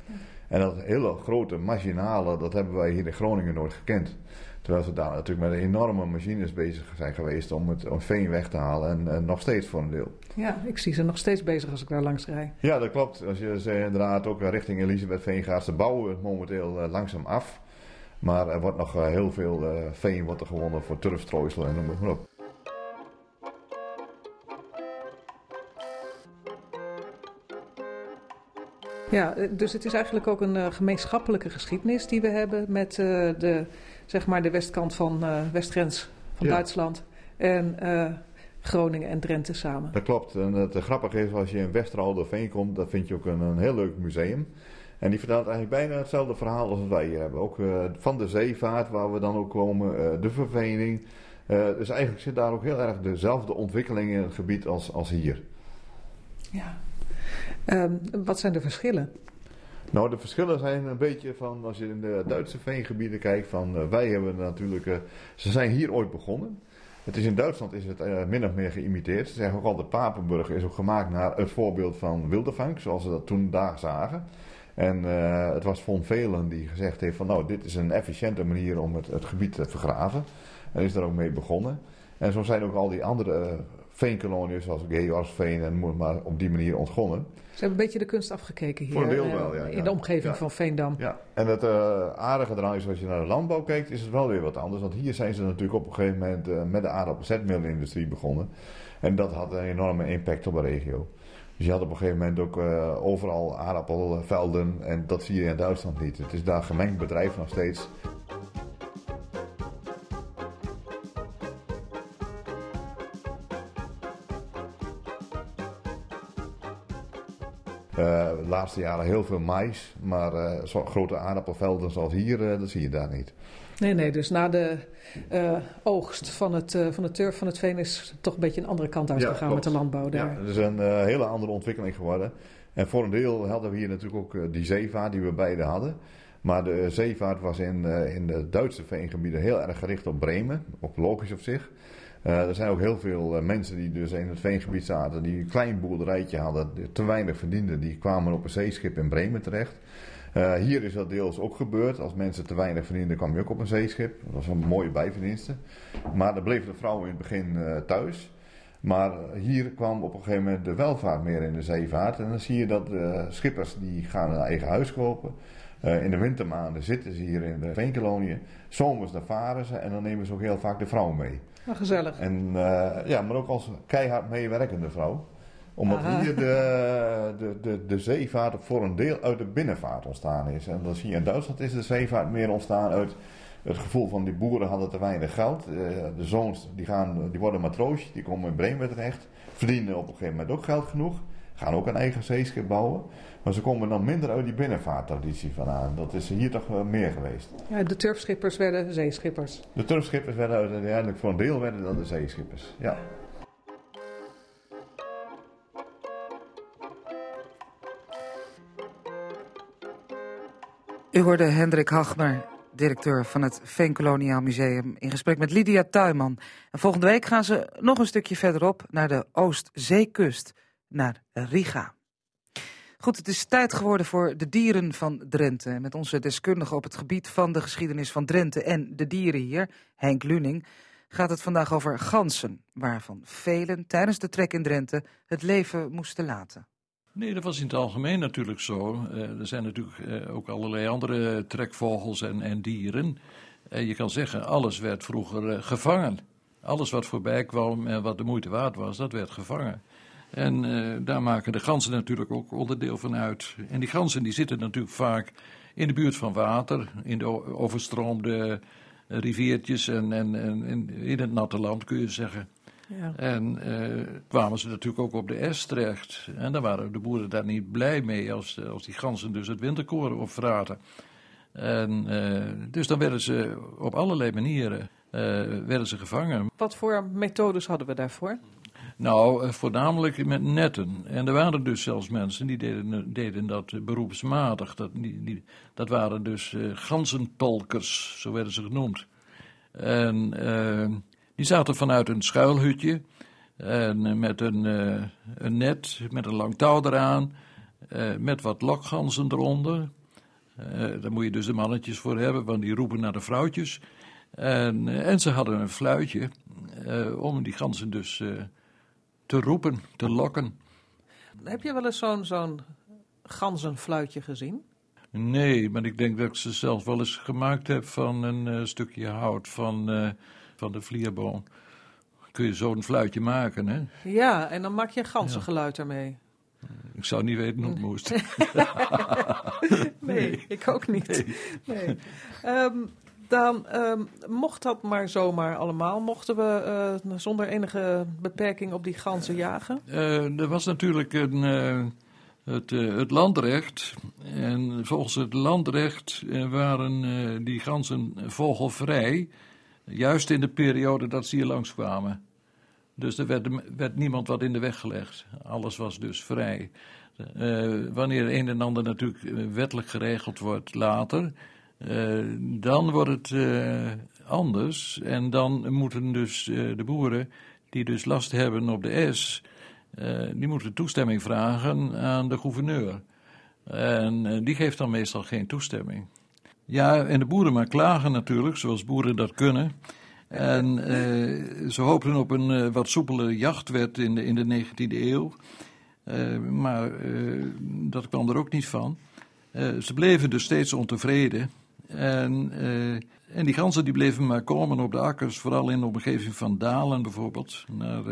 En dat hele grote marginale, dat hebben wij hier in Groningen nooit gekend. Terwijl ze daar natuurlijk met enorme machines bezig zijn geweest om het om veen weg te halen. En, nog steeds voor een deel. Ja, ik zie ze nog steeds bezig als ik daar langs rijd. Ja, dat klopt. Als je ze inderdaad ook richting Elisabethveen gaat, ze bouwen het momenteel uh, langzaam af. Maar er wordt nog uh, heel veel uh, veen wordt er gewonnen voor turfstrooisel en noem maar op. Ja, dus het is eigenlijk ook een gemeenschappelijke geschiedenis die we hebben met de zeg maar de westkant van uh, westgrens van Duitsland. En uh, Groningen en Drenthe samen. Dat klopt. En het grappige is, als je in Westeralderveen komt, dan vind je ook een, een, heel leuk museum. En die vertelt eigenlijk bijna hetzelfde verhaal als wij hier hebben. Ook uh, van de zeevaart, waar we dan ook komen, de vervening. dus eigenlijk zit daar ook heel erg dezelfde ontwikkeling in het gebied als, als hier. Ja. Um, wat zijn de verschillen? Nou, de verschillen zijn een beetje van, als je in de Duitse veengebieden kijkt, van uh, wij hebben natuurlijk, uh, ze zijn hier ooit begonnen. Het is in Duitsland is het uh, min of meer geïmiteerd. Ze zeggen ook al, de Papenburg is ook gemaakt naar het voorbeeld van Wildevank, zoals ze dat toen daar zagen. En het was Von Velen die gezegd heeft van, nou, dit is een efficiënte manier om het, het gebied te vergraven. En is daar ook mee begonnen. En zo zijn ook al die andere veenkoloniën, zoals Georgsveen en maar op die manier ontgonnen. Ze hebben een beetje de kunst afgekeken hier. Voor een deel eh, wel, ja. In de omgeving van Veendam. Ja, en het uh, aardige eraan is, als je naar de landbouw kijkt, is het wel weer wat anders. Want hier zijn ze natuurlijk op een gegeven moment uh, met de aardappelzetmeelindustrie begonnen. En dat had een enorme impact op de regio. Dus je had op een gegeven moment ook overal aardappelvelden en dat zie je in Duitsland niet. Het is daar gemengd bedrijf nog steeds. De laatste jaren heel veel mais, maar zo grote aardappelvelden zoals hier, dat zie je daar niet. Nee, nee, dus na de uh, oogst van het, uh, van de turf van het veen is toch een beetje een andere kant uitgegaan ja, met de landbouw daar. Ja, het is een uh, hele andere ontwikkeling geworden. En voor een deel hadden we hier natuurlijk ook die zeevaart die we beide hadden. Maar de zeevaart was in, in de Duitse veengebieden heel erg gericht op Bremen, op logisch op zich. Er zijn ook heel veel mensen die dus in het veengebied zaten, die een klein boerderijtje hadden, te weinig verdienden. Die kwamen op een zeeschip in Bremen terecht. Uh, hier is dat deels ook gebeurd. Als mensen te weinig verdienden, kwam je ook op een zeeschip. Dat was een mooie bijverdienste. Maar dan bleven de vrouwen in het begin thuis. Maar hier kwam op een gegeven moment de welvaart meer in de zeevaart. En dan zie je dat de schippers die gaan een eigen huis kopen. Uh, in de wintermaanden zitten ze hier in de veenkoloniën. Zomers dan varen ze en dan nemen ze ook heel vaak de vrouw mee. Oh, gezellig. En, ja, maar ook als keihard meewerkende vrouw omdat hier de, de, de, de zeevaart voor een deel uit de binnenvaart ontstaan is. En dan zie je in Duitsland is de zeevaart meer ontstaan uit het gevoel van die boeren hadden te weinig geld. Eh, de zoons die, gaan, die worden matroosje, die komen in Bremen terecht. Verdienen op een gegeven moment ook geld genoeg. Gaan ook een eigen zeeschip bouwen. Maar ze komen dan minder uit die binnenvaarttraditie vandaan. Dat is hier toch meer geweest. Ja, de turfschippers werden zeeschippers. De turfschippers werden uiteindelijk voor een deel werden dat de zeeschippers. Ja. U hoorde Hendrik Hagmer, directeur van het Veenkoloniaal Museum, in gesprek met Lydia Tuinman. En volgende week gaan ze nog een stukje verderop naar de Oostzeekust, naar Riga. Goed, het is tijd geworden voor de dieren van Drenthe. Met onze deskundige op het gebied van de geschiedenis van Drenthe en de dieren hier, Henk Luning, gaat het vandaag over ganzen, waarvan velen tijdens de trek in Drenthe het leven moesten laten. Nee, dat was in het algemeen natuurlijk zo. Uh, er zijn natuurlijk uh, ook allerlei andere trekvogels en, en dieren. Uh, je kan zeggen, alles werd vroeger gevangen. Alles wat voorbij kwam en wat de moeite waard was, dat werd gevangen. En daar maken de ganzen natuurlijk ook onderdeel van uit. En die ganzen die zitten natuurlijk vaak in de buurt van water, in de overstroomde riviertjes en, en, en in het natte land kun je zeggen. Ja. En uh, kwamen ze natuurlijk ook op de S terecht. En daar waren de boeren daar niet blij mee als, als die ganzen dus het winterkoren opvraten. En uh, dus dan werden ze op allerlei manieren uh, werden ze gevangen. Wat voor methodes hadden we daarvoor? Nou, voornamelijk met netten. En er waren dus zelfs mensen die deden, deden dat beroepsmatig. Dat, die, dat waren dus ganzentolkers, zo werden ze genoemd. En die zaten vanuit een schuilhutje en eh, met een, uh, een net, met een lang touw eraan, uh, met wat lokganzen eronder. Uh, daar moet je dus de mannetjes voor hebben, want die roepen naar de vrouwtjes. En, en ze hadden een fluitje om die ganzen dus te roepen, te lokken. Heb je wel eens zo'n zo'n ganzenfluitje gezien? Nee, maar ik denk dat ik ze zelf wel eens gemaakt heb van een stukje hout van van de vlierboom. Kun je zo'n fluitje maken, hè? Ja, en dan maak je een ganzengeluid ermee. Ik zou niet weten hoe het moest. [LAUGHS] nee, ik ook niet. Nee. Ehm, dan um, mocht dat maar zomaar allemaal. Mochten we uh, zonder enige beperking op die ganzen jagen? Uh, er was natuurlijk een, uh, het, het, landrecht. En volgens het landrecht waren die ganzen vogelvrij. Juist in de periode dat ze hier langskwamen. Dus er werd, werd niemand wat in de weg gelegd. Alles was dus vrij. Uh, wanneer een en ander natuurlijk eh, wettelijk geregeld wordt later, dan wordt het uh, anders. En dan moeten dus de boeren die dus last hebben op de S, die moeten toestemming vragen aan de gouverneur. En die geeft dan meestal geen toestemming. Ja, en de boeren maar klagen natuurlijk, zoals boeren dat kunnen. En ze hoopten op een wat soepele jachtwet in de, in de 19e eeuw. Maar dat kwam er ook niet van. ze bleven dus steeds ontevreden. En, en die ganzen die bleven maar komen op de akkers, vooral in de omgeving van Dalen bijvoorbeeld. Naar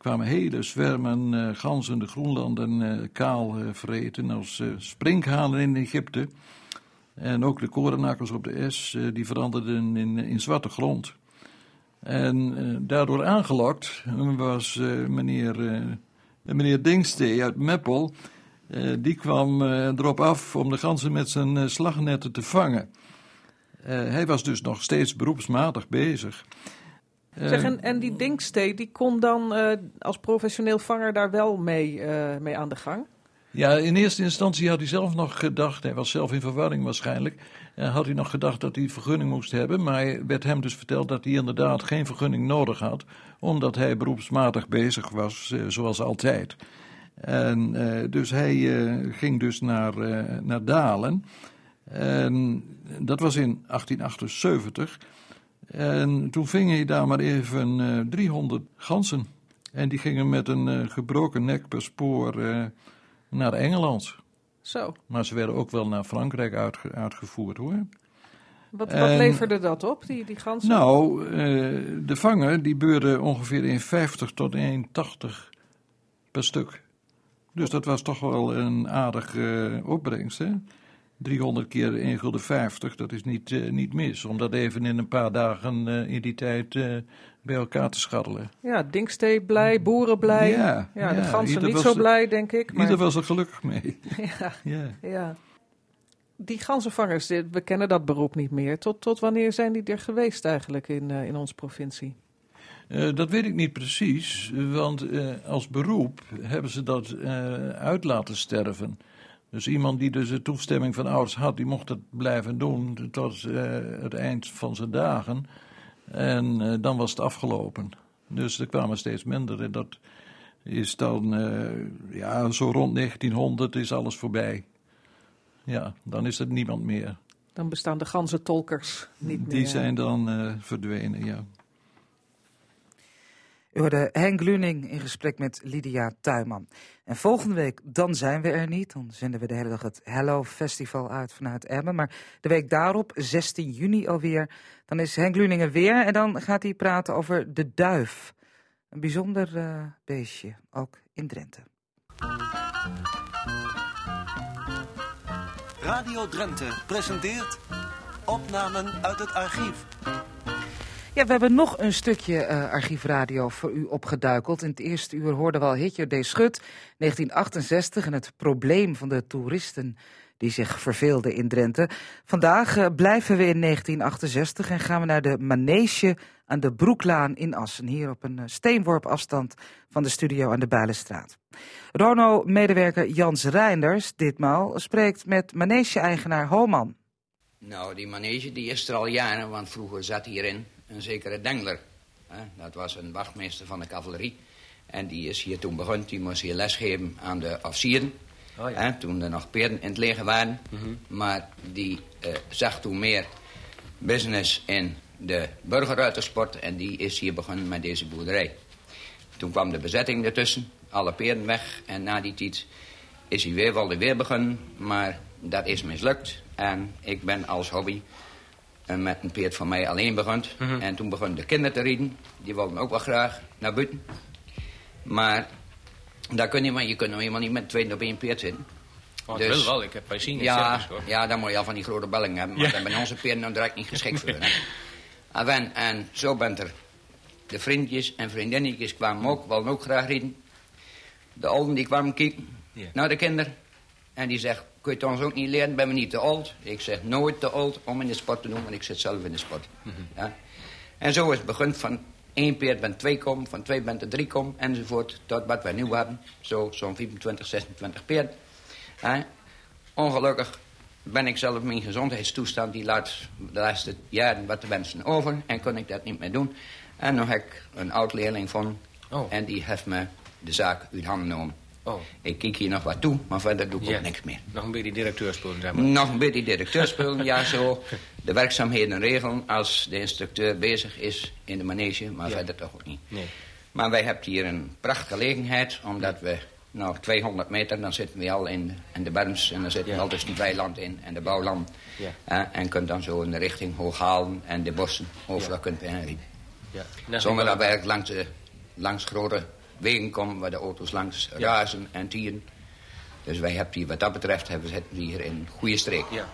kwamen hele zwermen uh, ganzen de groenlanden uh, kaal uh, vreten als sprinkhanen in Egypte. En ook de korenakkers op de S, die veranderden in, in zwarte grond. En daardoor aangelokt was meneer, meneer Dingstee uit Meppel, die kwam erop af om de ganzen met zijn slagnetten te vangen. hij was dus nog steeds beroepsmatig bezig. Zeg, en, en die Dinkstee, die kon dan uh, als professioneel vanger daar wel mee, uh, mee aan de gang? Ja, in eerste instantie had hij zelf nog gedacht, hij was zelf in verwarring waarschijnlijk, uh, had hij nog gedacht dat hij vergunning moest hebben, maar werd hem dus verteld dat hij inderdaad geen vergunning nodig had, omdat hij beroepsmatig bezig was, zoals altijd. En dus hij ging dus naar, naar Dalen, en dat was in 1878. En toen ving hij daar maar even uh, eh, 300 ganzen. En die gingen met een gebroken nek per spoor naar Engeland. Zo. Maar ze werden ook wel naar Frankrijk uitge uitgevoerd hoor. Wat, wat leverde dat op, die, die ganzen? Nou, de vangen die beurden ongeveer 1,50 tot 1,80 per stuk. Dus dat was toch wel een aardige opbrengst hè. 300 keer 1 gulden 50, dat is niet, uh, niet mis. Om dat even in een paar dagen uh, in die tijd uh, bij elkaar te scharrelen. Ja, Dinkstee blij, boeren blij. Ja, ja, de ganzen niet zo blij, denk ik. Maar... Ieder was er gelukkig mee. [LAUGHS] ja, ja. ja. Die ganzenvangers, we kennen dat beroep niet meer. Tot, tot wanneer zijn die er geweest eigenlijk in, in onze provincie? Dat weet ik niet precies, want als beroep hebben ze dat uit laten sterven. Dus iemand die dus de toestemming van ouders had, die mocht het blijven doen tot het eind van zijn dagen. En dan was het afgelopen. Dus er kwamen steeds minder. En dat is dan, ja, zo rond 1900 is alles voorbij. Ja, dan is er niemand meer. Dan bestaan de ganse tolkers niet meer. Die zijn dan verdwenen, ja. U hoorde Henk Luning in gesprek met Lydia Tuinman. En volgende week, dan zijn we er niet. Dan zenden we de hele dag het Hello Festival uit vanuit Emmen. Maar de week daarop, 16 juni alweer, dan is Henk Luning er weer. En dan gaat hij praten over de duif. Een bijzonder uh, beestje, ook in Drenthe. Radio Drenthe presenteert opnamen uit het archief. Ja, we hebben nog een stukje uh, archiefradio voor u opgeduikeld. In het eerste uur hoorden we al Hitje D. Schut, 1968, en het probleem van de toeristen die zich verveelden in Drenthe. Vandaag uh, blijven we in 1968 en gaan we naar de manege aan de Broeklaan in Assen. Hier op een uh, steenworp afstand van de studio aan de Bijlenstraat. Rono-medewerker Jans Reinders ditmaal spreekt met manege-eigenaar Homan. Nou, die manege die is er al jaren, want vroeger zat hierin een zekere Dengler. Dat was een wachtmeester van de cavalerie. En die is hier toen begonnen, die moest hier lesgeven aan de officieren. Oh, ja. Toen er nog peerden in het leger waren. Mhm. Maar die uh, zag toen meer business in de burgerruitersport. En die is hier begonnen met deze boerderij. Toen kwam de bezetting ertussen, alle peerden weg. En na die tijd is hij weer wel weer begonnen. Maar dat is mislukt. En ik ben als hobby en met een peert van mij alleen begon. Mhm. En toen begonnen de kinderen te rieden. Die wilden ook wel graag naar buiten. Maar daar kun je, maar je kunt nou helemaal niet met twee op één peert zitten. Oh, dus, wil wel, ik heb bij zien ja, ja, dan moet je al van die grote bellingen hebben. Maar ja. bij onze peerten nou direct niet geschikt voor. [LAUGHS] en, en zo bent er de vriendjes en vriendinnetjes kwamen ook, wilden ook graag rieden. De ouden die kwamen kijken naar de kinderen. En die zegt, kun je het ons ook niet leren, ben we niet te oud. Ik zeg nooit te oud om in de sport te doen, want ik zit zelf in de sport. Mhm. ja? En zo is het begint van één peert bent twee kom, van twee bent er drie kom, enzovoort, tot wat wij nu hebben. Zo, zo'n 24, 26 peert. Ja? Ongelukkig ben ik zelf mijn gezondheidstoestand die laat de laatste jaren wat te wensen over en kon ik dat niet meer doen. En nog heb ik een oud leerling van oh. en die heeft me de zaak uit handen genomen. Oh. Ik kijk hier nog wat toe, maar verder doe ik ook niks meer. Nog een beetje directeurspullen, zeg maar. Nog een beetje directeurspullen, ja, zo. De werkzaamheden regelen als de instructeur bezig is in de manege, maar verder toch ook niet. Nee. Maar wij hebben hier een prachtige gelegenheid, omdat we nou, 200 meter, dan zitten we al in, in de berms en dan zitten we al tussen die weiland in en de bouwland. Ja. en kunt dan zo in de richting Hooghalen en de bossen overal kunt Ja. Ja. Zonder dat we eigenlijk langs, langs grote wegen komen waar de auto's langs razen en tieren. Dus wij hebben hier, wat dat betreft hebben we hier in goede streek. Ja.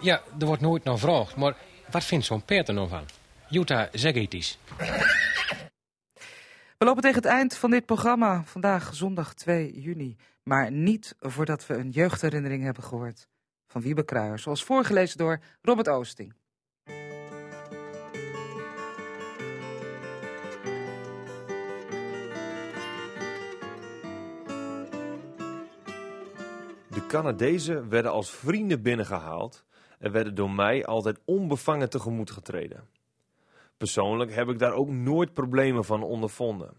ja, er wordt nooit naar gevraagd, maar wat vindt zo'n Peter nou van? Jutta, zeg iets. We lopen tegen het eind van dit programma, vandaag zondag 2 juni. Maar niet voordat we een jeugdherinnering hebben gehoord van Wiebe Kruijer, zoals voorgelezen door Robert Oosting. De Canadezen werden als vrienden binnengehaald en werden door mij altijd onbevangen tegemoet getreden. Persoonlijk heb ik daar ook nooit problemen van ondervonden.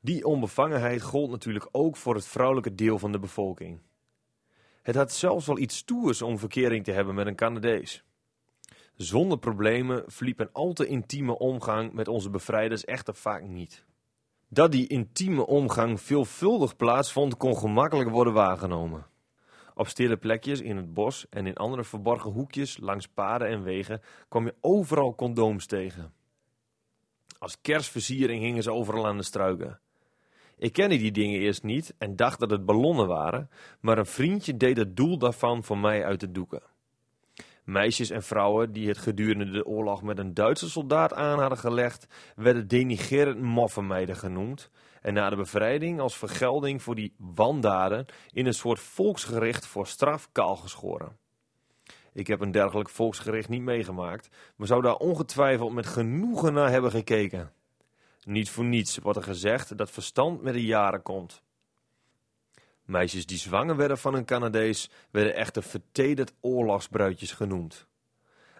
Die onbevangenheid gold natuurlijk ook voor het vrouwelijke deel van de bevolking. Het had zelfs wel iets stoers om verkering te hebben met een Canadees. Zonder problemen verliep een al te intieme omgang met onze bevrijders echter vaak niet. Dat die intieme omgang veelvuldig plaatsvond, kon gemakkelijk worden waargenomen. Op stille plekjes in het bos en in andere verborgen hoekjes langs paden en wegen kwam je overal condooms tegen. Als kerstversiering hingen ze overal aan de struiken. Ik kende die dingen eerst niet en dacht dat het ballonnen waren, maar een vriendje deed het doel daarvan voor mij uit de doeken. Meisjes en vrouwen die het gedurende de oorlog met een Duitse soldaat aan hadden gelegd, werden denigerend moffenmeiden genoemd en na de bevrijding als vergelding voor die wandaden in een soort volksgericht voor straf kaal geschoren. Ik heb een dergelijk volksgericht niet meegemaakt, maar zou daar ongetwijfeld met genoegen naar hebben gekeken. Niet voor niets wordt er gezegd dat verstand met de jaren komt. Meisjes die zwanger werden van een Canadees werden echter vertederd oorlogsbruidjes genoemd.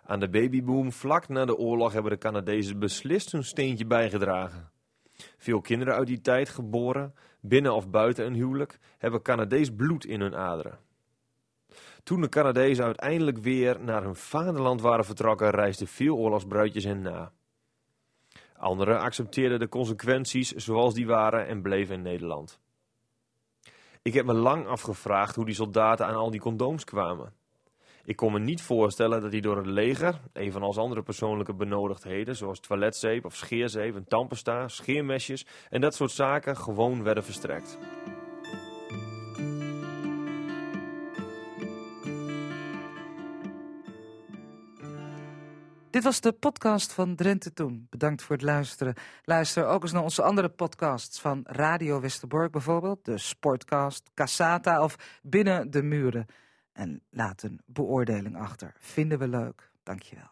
Aan de babyboom vlak na de oorlog hebben de Canadezen beslist hun steentje bijgedragen. Veel kinderen uit die tijd geboren, binnen of buiten een huwelijk, hebben Canadees bloed in hun aderen. Toen de Canadezen uiteindelijk weer naar hun vaderland waren vertrokken, reisden veel oorlogsbruidjes hen na. Anderen accepteerden de consequenties zoals die waren en bleven in Nederland. Ik heb me lang afgevraagd hoe die soldaten aan al die condooms kwamen. Ik kon me niet voorstellen dat die door het leger, evenals andere persoonlijke benodigdheden, zoals toiletzeep of scheerzeep, een tandpasta, scheermesjes en dat soort zaken, gewoon werden verstrekt. Dit was de podcast van Drenthe Toen. Bedankt voor het luisteren. Luister ook eens naar onze andere podcasts van Radio Westerbork bijvoorbeeld. De Sportcast, Cassata of Binnen de Muren. En laat een beoordeling achter. Vinden we leuk. Dankjewel.